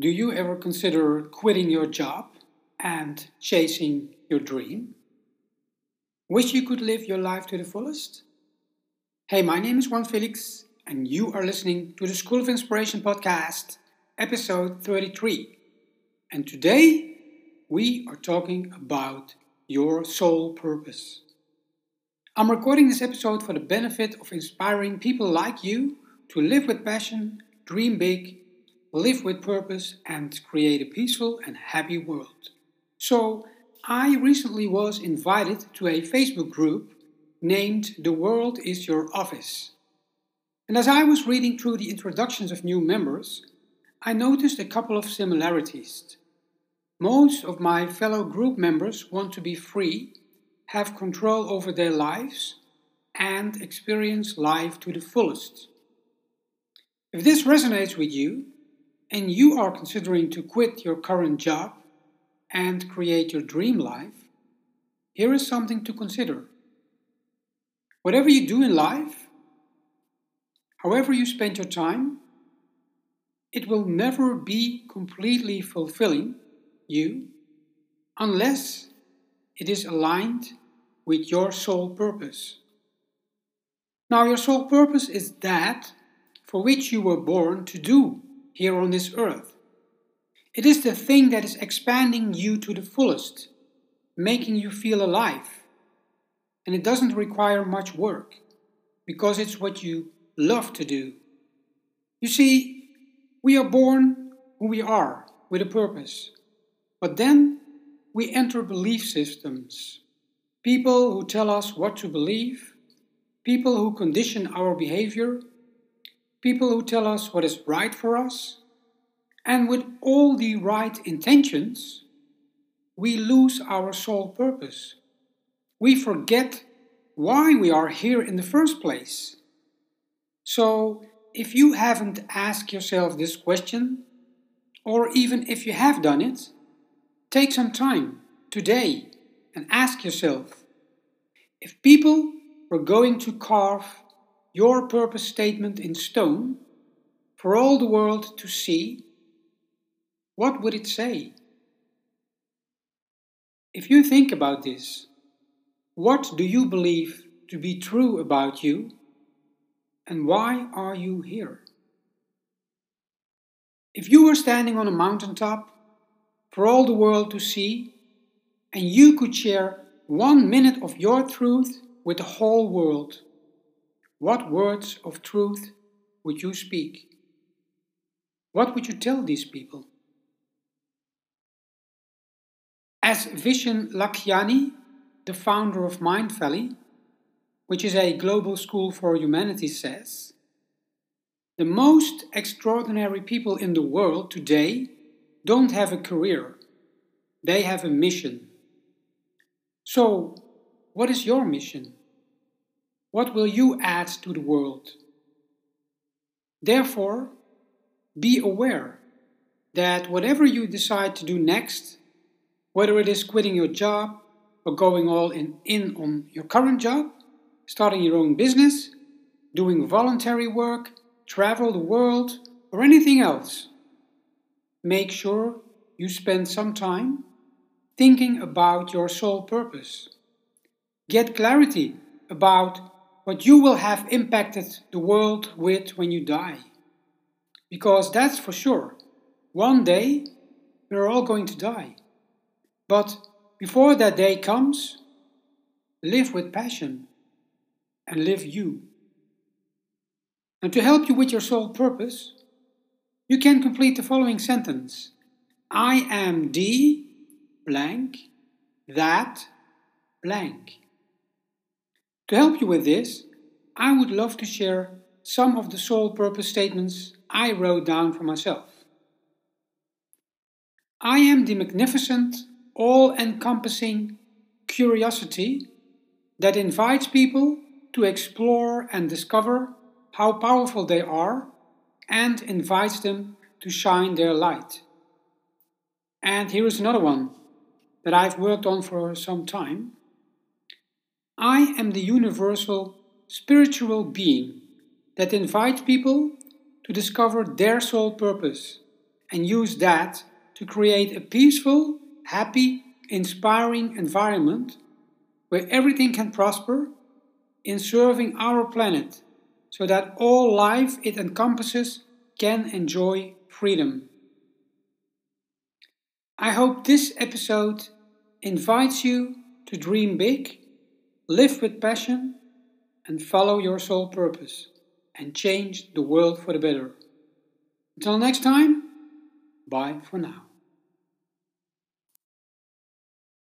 Do you ever consider quitting your job and chasing your dream? Wish you could live your life to the fullest? Hey, my name is Juan Felix, and you are listening to the School of Inspiration podcast, episode 33. And today we are talking about your soul purpose. I'm recording this episode for the benefit of inspiring people like you to live with passion, dream big, live with purpose, and create a peaceful and happy world. So, I recently was invited to a Facebook group named The World is Your Office. And as I was reading through the introductions of new members, I noticed a couple of similarities. Most of my fellow group members want to be free, have control over their lives, and experience life to the fullest. If this resonates with you, and you are considering to quit your current job and create your dream life, here is something to consider. Whatever you do in life, however you spend your time, it will never be completely fulfilling you unless it is aligned with your soul purpose. Now, your soul purpose is that for which you were born to do here on this earth. It is the thing that is expanding you to the fullest, making you feel alive. And it doesn't require much work, because it's what you love to do. You see, we are born who we are with a purpose, but then we enter belief systems. People who tell us what to believe, people who condition our behavior, people who tell us what is right for us, and with all the right intentions, we lose our soul purpose. We forget why we are here in the first place. So, if you haven't asked yourself this question, or even if you have done it, take some time today and ask yourself if people were going to carve your purpose statement in stone for all the world to see, what would it say? If you think about this, what do you believe to be true about you and why are you here? If you were standing on a mountaintop for all the world to see and you could share one minute of your truth with the whole world, what words of truth would you speak? What would you tell these people? As Vishen Lakhiani, the founder of Mindvalley, which is a global school for humanity, says, the most extraordinary people in the world today don't have a career, they have a mission. So, what is your mission? What will you add to the world? Therefore, be aware that whatever you decide to do next, whether it is quitting your job or going all in, in on your current job, starting your own business, doing voluntary work, travel the world, or anything else, make sure you spend some time thinking about your soul purpose. Get clarity about what you will have impacted the world with when you die. Because that's for sure. One day, we're all going to die. But before that day comes, live with passion and live you. And to help you with your soul purpose, you can complete the following sentence I am the blank, that blank. To help you with this, I would love to share some of the soul purpose statements I wrote down for myself. I am the magnificent, all encompassing curiosity that invites people to explore and discover how powerful they are and invites them to shine their light. And here is another one that I've worked on for some time. I am the universal spiritual being that invites people to discover their soul purpose and use that to create a peaceful, happy, inspiring environment where everything can prosper in serving our planet so that all life it encompasses can enjoy freedom. I hope this episode invites you to dream big, live with passion, and follow your soul purpose and change the world for the better. Until next time, bye for now.